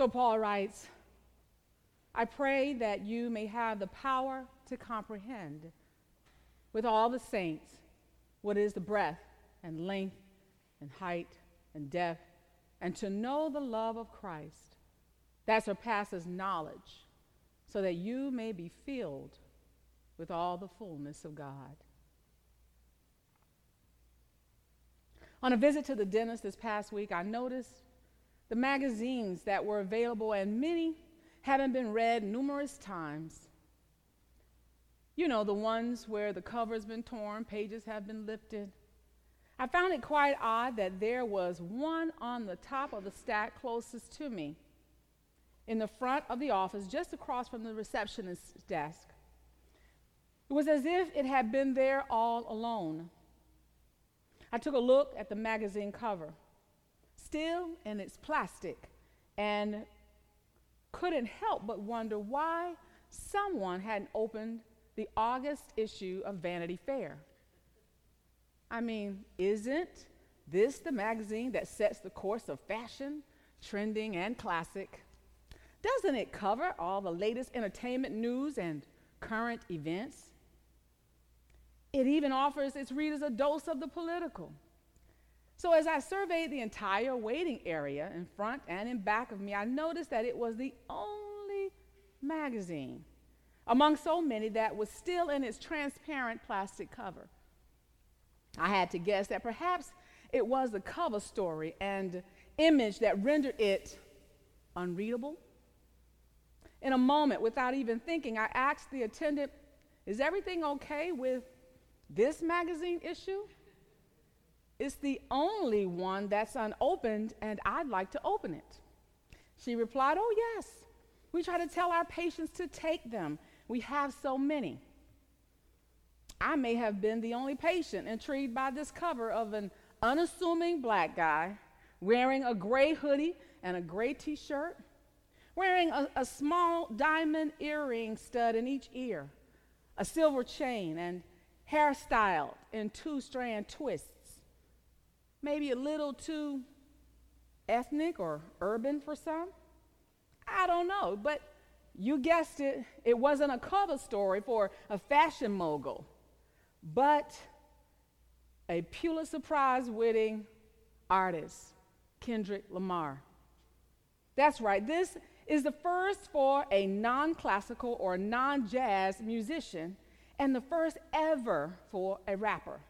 So Paul writes, I pray that you may have the power to comprehend with all the saints what is the breadth and length and height and depth, and to know the love of Christ that surpasses knowledge, so that you may be filled with all the fullness of God. On a visit to the dentist this past week, I noticed the magazines that were available, and many having been read numerous times. You know, the ones where the cover's been torn, pages have been lifted. I found it quite odd that there was one on the top of the stack closest to me in the front of the office, just across from the receptionist's desk. It was as if it had been there all alone. I took a look at the magazine cover, still in its plastic, and couldn't help but wonder why someone hadn't opened the August issue of Vanity Fair. I mean, isn't this the magazine that sets the course of fashion, trending, and classic? Doesn't it cover all the latest entertainment news and current events? It even offers its readers a dose of the political. So, as I surveyed the entire waiting area in front and in back of me, I noticed that it was the only magazine among so many that was still in its transparent plastic cover. I had to guess that perhaps it was the cover story and image that rendered it unreadable. In a moment, without even thinking, I asked the attendant, Is everything okay with this magazine issue? It's the only one that's unopened, and I'd like to open it. She replied, Oh, yes. We try to tell our patients to take them. We have so many. I may have been the only patient intrigued by this cover of an unassuming black guy wearing a gray hoodie and a gray t shirt, wearing a, a, small diamond earring stud in each ear, a silver chain, and hairstyled in two strand twists maybe a little too ethnic or urban for some. I don't know, but you guessed it, it wasn't a cover story for a fashion mogul, but a Pulitzer Prize winning artist, Kendrick Lamar. That's right, this is the first for a non classical or non jazz musician, and the first ever for a rapper.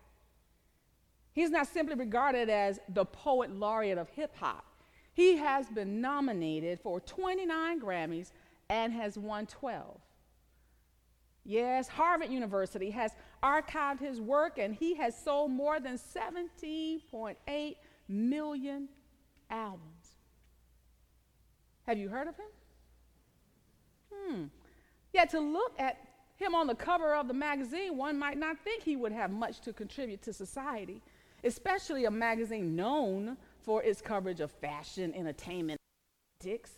He's not simply regarded as the poet laureate of hip hop. He has been nominated for 29 Grammys and has won 12. Yes, Harvard University has archived his work and he has sold more than 17.8 million albums. Have you heard of him? Hmm. Yet to look at him on the cover of the magazine, one might not think he would have much to contribute to society especially a magazine known for its coverage of fashion, entertainment, politics.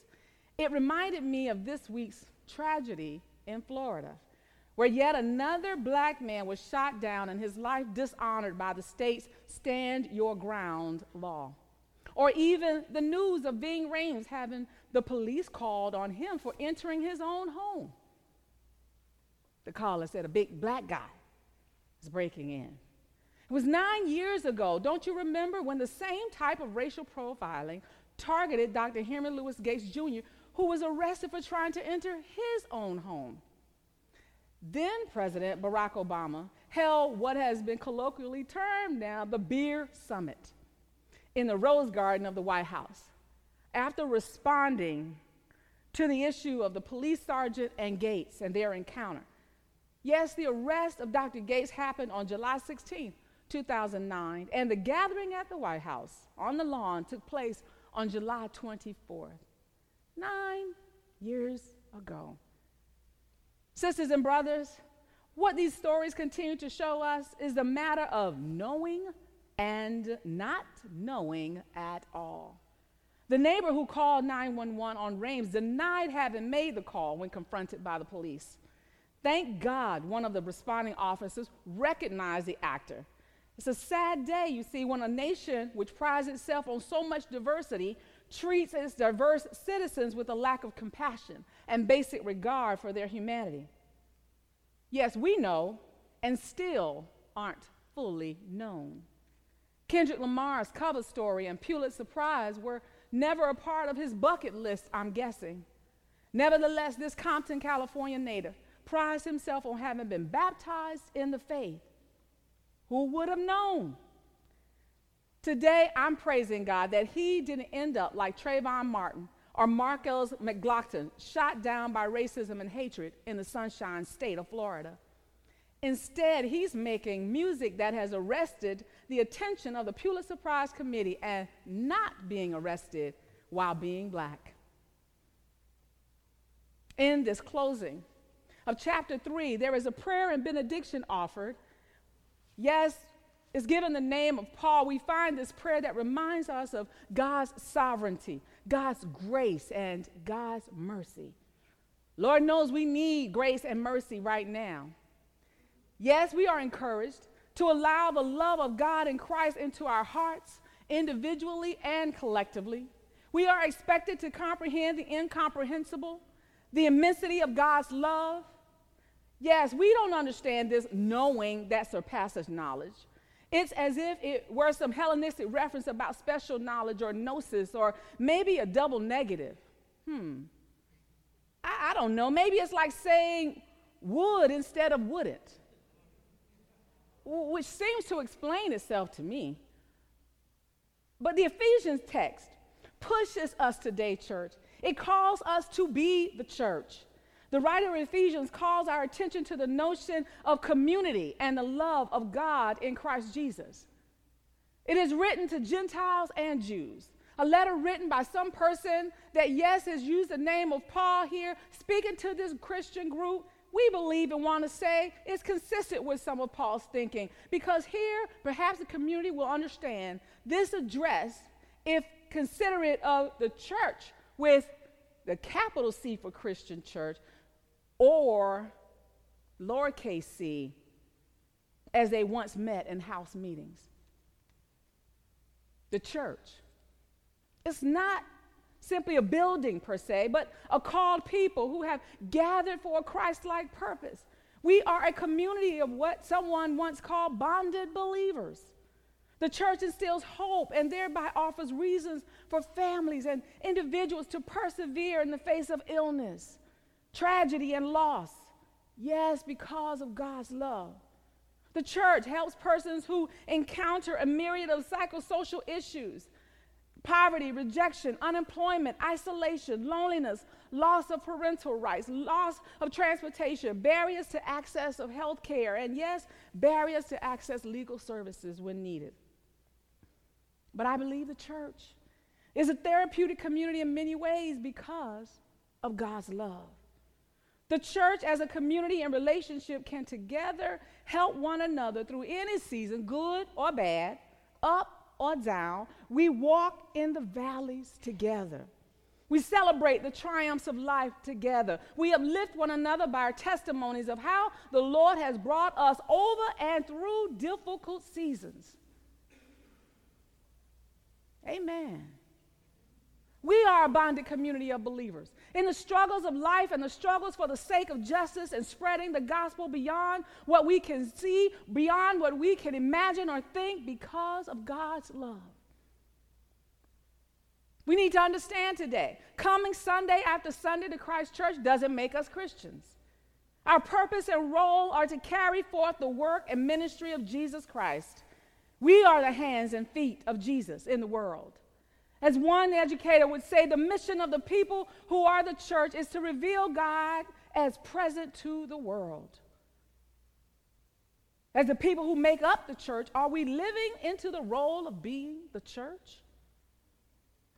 It reminded me of this week's tragedy in Florida, where yet another black man was shot down and his life dishonored by the state's stand your ground law. Or even the news of Ving Rhames having the police called on him for entering his own home. The caller said a big black guy is breaking in. It was nine years ago. Don't you remember when the same type of racial profiling targeted Dr. Henry Louis Gates Jr., who was arrested for trying to enter his own home? Then President Barack Obama held what has been colloquially termed now the Beer Summit in the Rose Garden of the White House. After responding to the issue of the police sergeant and Gates and their encounter, yes, the arrest of Dr. Gates happened on July 16th, 2009, and the gathering at the White House on the lawn took place on July 24th, nine years ago. Sisters and brothers, what these stories continue to show us is the matter of knowing and not knowing at all. The neighbor who called 911 on Rhames denied having made the call when confronted by the police. Thank God one of the responding officers recognized the actor it's a sad day, you see, when a nation which prides itself on so much diversity treats its diverse citizens with a lack of compassion and basic regard for their humanity. Yes, we know and still aren't fully known. Kendrick Lamar's cover story and Pulitzer Prize were never a part of his bucket list, I'm guessing. Nevertheless, this Compton, California native prides himself on having been baptized in the faith. Who would have known? Today, I'm praising God that he didn't end up like Trayvon Martin or Marcellus McGlockton, shot down by racism and hatred in the sunshine state of Florida. Instead, he's making music that has arrested the attention of the Pulitzer Prize Committee and not being arrested while being black. In this closing of chapter 3, there is a prayer and benediction offered. Yes, is given the name of Paul, we find this prayer that reminds us of God's sovereignty, God's grace, and God's mercy. Lord knows we need grace and mercy right now. Yes, we are encouraged to allow the love of God in Christ into our hearts, individually and collectively. We are expected to comprehend the incomprehensible, the immensity of God's love. Yes, we don't understand this knowing that surpasses knowledge. It's as if it were some Hellenistic reference about special knowledge or gnosis or maybe a double negative. Hmm. I, I don't know. Maybe it's like saying would instead of wouldn't, which seems to explain itself to me. But the Ephesians text pushes us today, church. It calls us to be the church. The writer of Ephesians calls our attention to the notion of community and the love of God in Christ Jesus. It is written to Gentiles and Jews. A letter written by some person that, yes, has used the name of Paul here, speaking to this Christian group. We believe and want to say is consistent with some of Paul's thinking because here, perhaps the community will understand this address if considerate of the church with the capital C for Christian church, or lowercase c as they once met in house meetings. The church. It's not simply a building per se, but a called people who have gathered for a Christ like purpose. We are a community of what someone once called bonded believers. The church instills hope and thereby offers reasons for families and individuals to persevere in the face of illness, tragedy, and loss. Yes, because of God's love. The church helps persons who encounter a myriad of psychosocial issues poverty, rejection, unemployment, isolation, loneliness, loss of parental rights, loss of transportation, barriers to access of health care, and yes, barriers to access legal services when needed. But I believe the church is a therapeutic community in many ways because of God's love. The church, as a community and relationship, can together help one another through any season, good or bad, up or down. We walk in the valleys together. We celebrate the triumphs of life together. We uplift one another by our testimonies of how the Lord has brought us over and through difficult seasons. Amen. A bonded community of believers. In the struggles of life and the struggles for the sake of justice and spreading the gospel beyond what we can see, beyond what we can imagine or think, because of God's love. We need to understand today coming Sunday after Sunday to Christ Church doesn't make us Christians. Our purpose and role are to carry forth the work and ministry of Jesus Christ. We are the hands and feet of Jesus in the world. As one educator would say, the mission of the people who are the church is to reveal God as present to the world. As the people who make up the church, are we living into the role of being the church?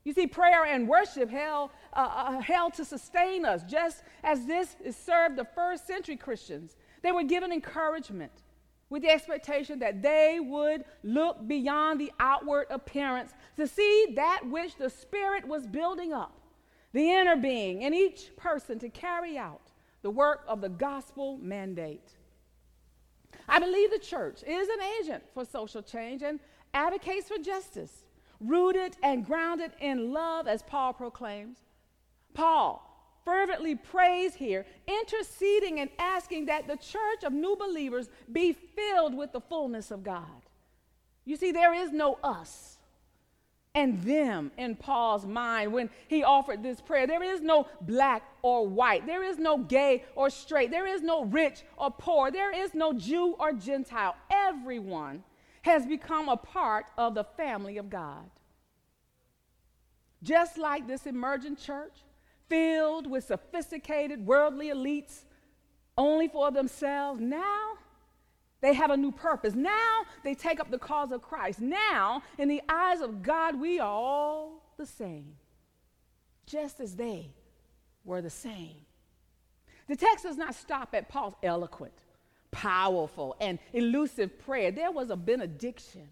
You see, prayer and worship held, uh, uh, held to sustain us, just as this served the first century Christians. They were given encouragement with the expectation that they would look beyond the outward appearance to see that which the Spirit was building up, the inner being in each person to carry out the work of the gospel mandate. I believe the church is an agent for social change and advocates for justice, rooted and grounded in love, as Paul proclaims. Paul fervently prays here, interceding and asking that the church of new believers be filled with the fullness of God. You see, there is no us and them in Paul's mind when he offered this prayer. There is no black or white. There is no gay or straight. There is no rich or poor. There is no Jew or Gentile. Everyone has become a part of the family of God. Just like this emergent church, filled with sophisticated worldly elites only for themselves, now they have a new purpose. Now they take up the cause of Christ. Now, in the eyes of God, we are all the same, just as they were the same. The text does not stop at Paul's eloquent, powerful, and elusive prayer. There was a benediction,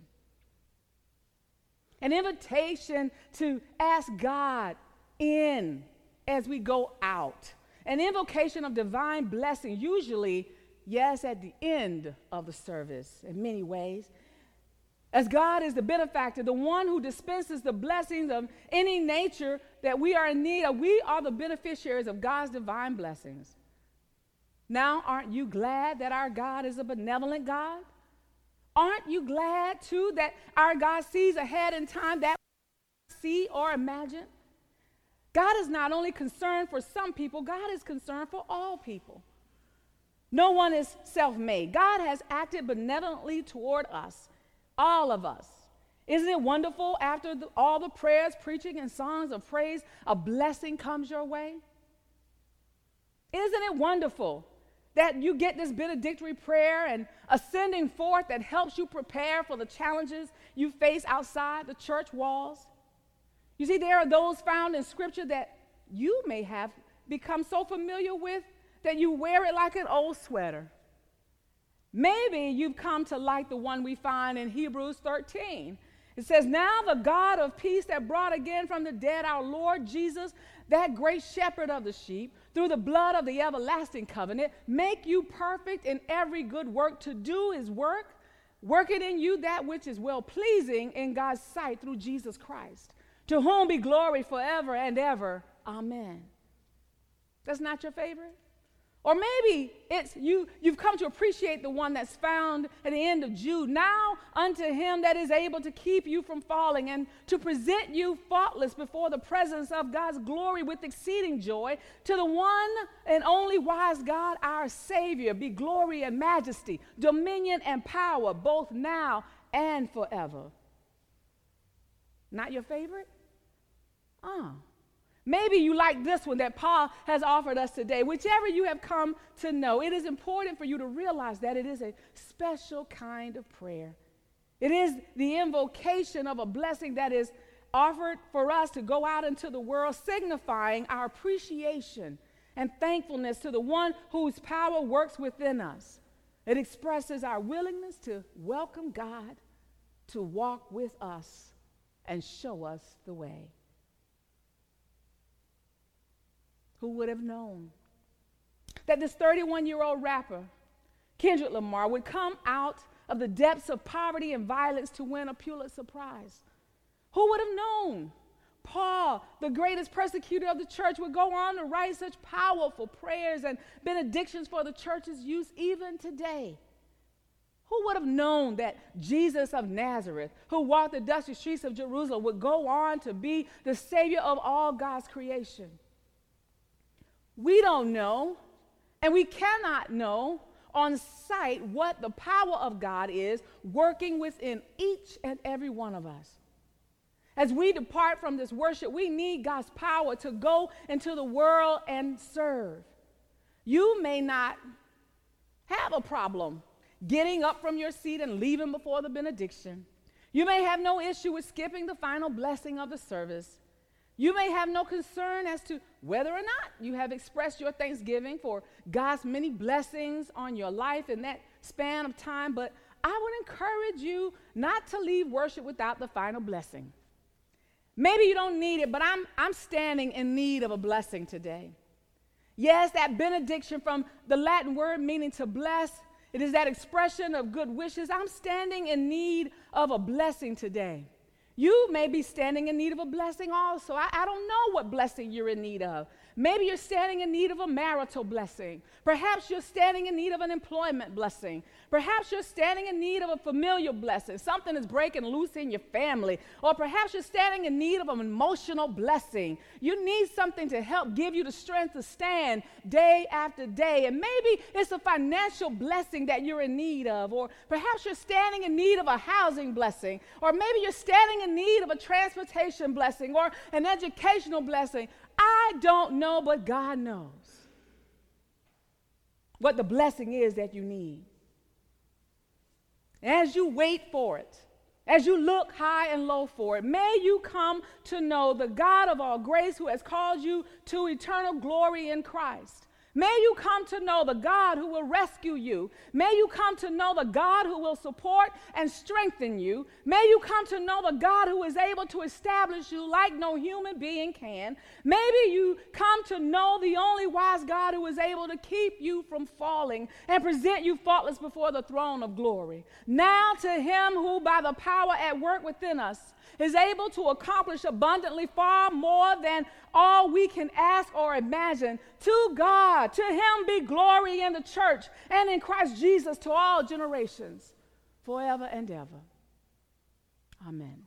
an invitation to ask God in as we go out, an invocation of divine blessing, usually yes, at the end of the service in many ways. As God is the benefactor, the one who dispenses the blessings of any nature that we are in need of, we are the beneficiaries of God's divine blessings. Now, aren't you glad that our God is a benevolent God? Aren't you glad too that our God sees ahead in time that we see or imagine? God is not only concerned for some people, God is concerned for all people. No one is self made. God has acted benevolently toward us, all of us. Isn't it wonderful after the, all the prayers, preaching, and songs of praise, a blessing comes your way? Isn't it wonderful that you get this benedictory prayer and ascending forth that helps you prepare for the challenges you face outside the church walls? You see, there are those found in Scripture that you may have become so familiar with that you wear it like an old sweater. Maybe you've come to like the one we find in Hebrews 13. It says, Now the God of peace that brought again from the dead our Lord Jesus, that great shepherd of the sheep, through the blood of the everlasting covenant, make you perfect in every good work to do his work, working in you that which is well pleasing in God's sight through Jesus Christ, to whom be glory forever and ever. Amen. That's not your favorite? Or maybe it's you, you've come to appreciate the one that's found at the end of Jude. Now unto him that is able to keep you from falling and to present you faultless before the presence of God's glory with exceeding joy, to the one and only wise God, our Savior, be glory and majesty, dominion and power, both now and forever. Not your favorite? Ah. Maybe you like this one that Paul has offered us today. Whichever you have come to know, it is important for you to realize that it is a special kind of prayer. It is the invocation of a blessing that is offered for us to go out into the world, signifying our appreciation and thankfulness to the one whose power works within us. It expresses our willingness to welcome God to walk with us and show us the way. Who would have known that this 31 year old rapper, Kendrick Lamar, would come out of the depths of poverty and violence to win a Pulitzer Prize? Who would have known? Paul, the greatest persecutor of the church, would go on to write such powerful prayers and benedictions for the church's use even today. Who would have known that Jesus of Nazareth, who walked the dusty streets of Jerusalem, would go on to be the Savior of all God's creation? We don't know, and we cannot know on sight what the power of God is working within each and every one of us. As we depart from this worship, we need God's power to go into the world and serve. You may not have a problem getting up from your seat and leaving before the benediction. You may have no issue with skipping the final blessing of the service. You may have no concern as to whether or not you have expressed your thanksgiving for God's many blessings on your life in that span of time, but I would encourage you not to leave worship without the final blessing. Maybe you don't need it, but I'm, I'm standing in need of a blessing today. Yes, that benediction from the Latin word meaning to bless, it is that expression of good wishes. I'm standing in need of a blessing today. You may be standing in need of a blessing also. I, I don't know what blessing you're in need of. Maybe you're standing in need of a marital blessing. Perhaps you're standing in need of an employment blessing. Perhaps you're standing in need of a familial blessing. Something is breaking loose in your family. Or perhaps you're standing in need of an emotional blessing. You need something to help give you the strength to stand day after day. And maybe it's a financial blessing that you're in need of. Or perhaps you're standing in need of a housing blessing. Or maybe you're standing need of a transportation blessing or an educational blessing. I don't know, but God knows what the blessing is that you need. As you wait for it, as you look high and low for it, may you come to know the God of all grace who has called you to eternal glory in Christ. May you come to know the God who will rescue you. May you come to know the God who will support and strengthen you. May you come to know the God who is able to establish you like no human being can. Maybe you come to know the only wise God who is able to keep you from falling and present you faultless before the throne of glory. Now to him who by the power at work within us is able to accomplish abundantly far more than all we can ask or imagine. To God, to Him be glory in the church and in Christ Jesus to all generations, forever and ever. Amen.